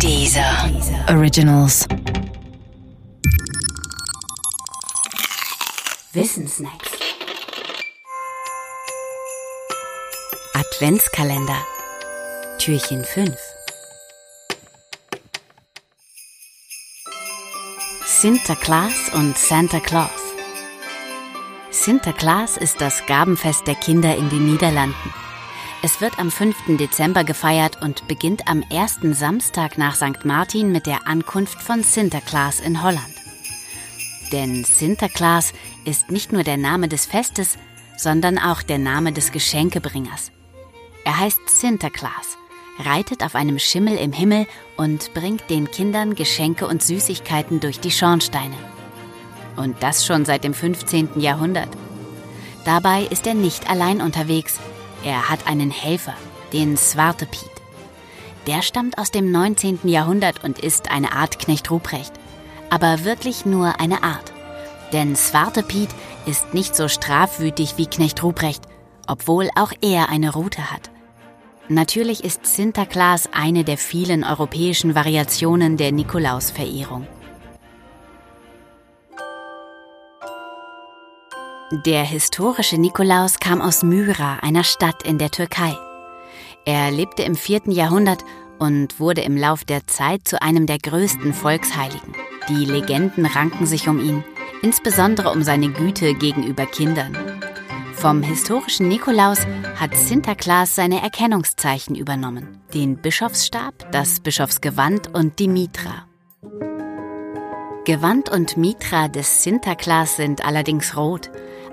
Dieser Originals. Wissensnacks. Adventskalender. Türchen 5. Sinterklaas und Santa Claus. Sinterklaas ist das Gabenfest der Kinder in den Niederlanden. Es wird am 5. Dezember gefeiert und beginnt am ersten Samstag nach St. Martin mit der Ankunft von Sinterklaas in Holland. Denn Sinterklaas ist nicht nur der Name des Festes, sondern auch der Name des Geschenkebringers. Er heißt Sinterklaas, reitet auf einem Schimmel im Himmel und bringt den Kindern Geschenke und Süßigkeiten durch die Schornsteine. Und das schon seit dem 15. Jahrhundert. Dabei ist er nicht allein unterwegs, er hat einen Helfer, den Swarte Piet. Der stammt aus dem 19. Jahrhundert und ist eine Art Knecht Ruprecht. Aber wirklich nur eine Art. Denn Swarte Piet ist nicht so strafwütig wie Knecht Ruprecht, obwohl auch er eine Rute hat. Natürlich ist Sinterklaas eine der vielen europäischen Variationen der Nikolausverehrung. Der historische Nikolaus kam aus Myra, einer Stadt in der Türkei. Er lebte im 4. Jahrhundert und wurde im Lauf der Zeit zu einem der größten Volksheiligen. Die Legenden ranken sich um ihn, insbesondere um seine Güte gegenüber Kindern. Vom historischen Nikolaus hat Sinterklaas seine Erkennungszeichen übernommen. Den Bischofsstab, das Bischofsgewand und die Mitra. Gewand und Mitra des Sinterklaas sind allerdings rot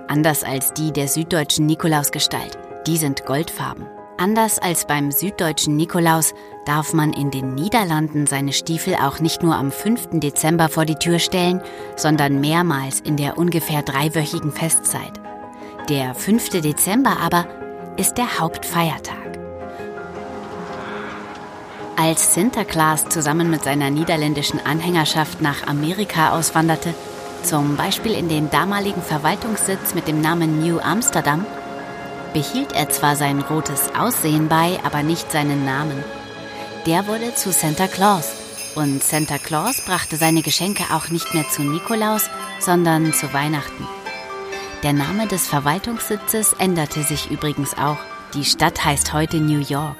Anders als die der süddeutschen Nikolausgestalt. Die sind goldfarben. Anders als beim süddeutschen Nikolaus darf man in den Niederlanden seine Stiefel auch nicht nur am 5. Dezember vor die Tür stellen, sondern mehrmals in der ungefähr dreiwöchigen Festzeit. Der 5. Dezember aber ist der Hauptfeiertag. Als Sinterklaas zusammen mit seiner niederländischen Anhängerschaft nach Amerika auswanderte, zum Beispiel in den damaligen Verwaltungssitz mit dem Namen New Amsterdam, behielt er zwar sein rotes Aussehen bei, aber nicht seinen Namen. Der wurde zu Santa Claus und Santa Claus brachte seine Geschenke auch nicht mehr zu Nikolaus, sondern zu Weihnachten. Der Name des Verwaltungssitzes änderte sich übrigens auch. Die Stadt heißt heute New York.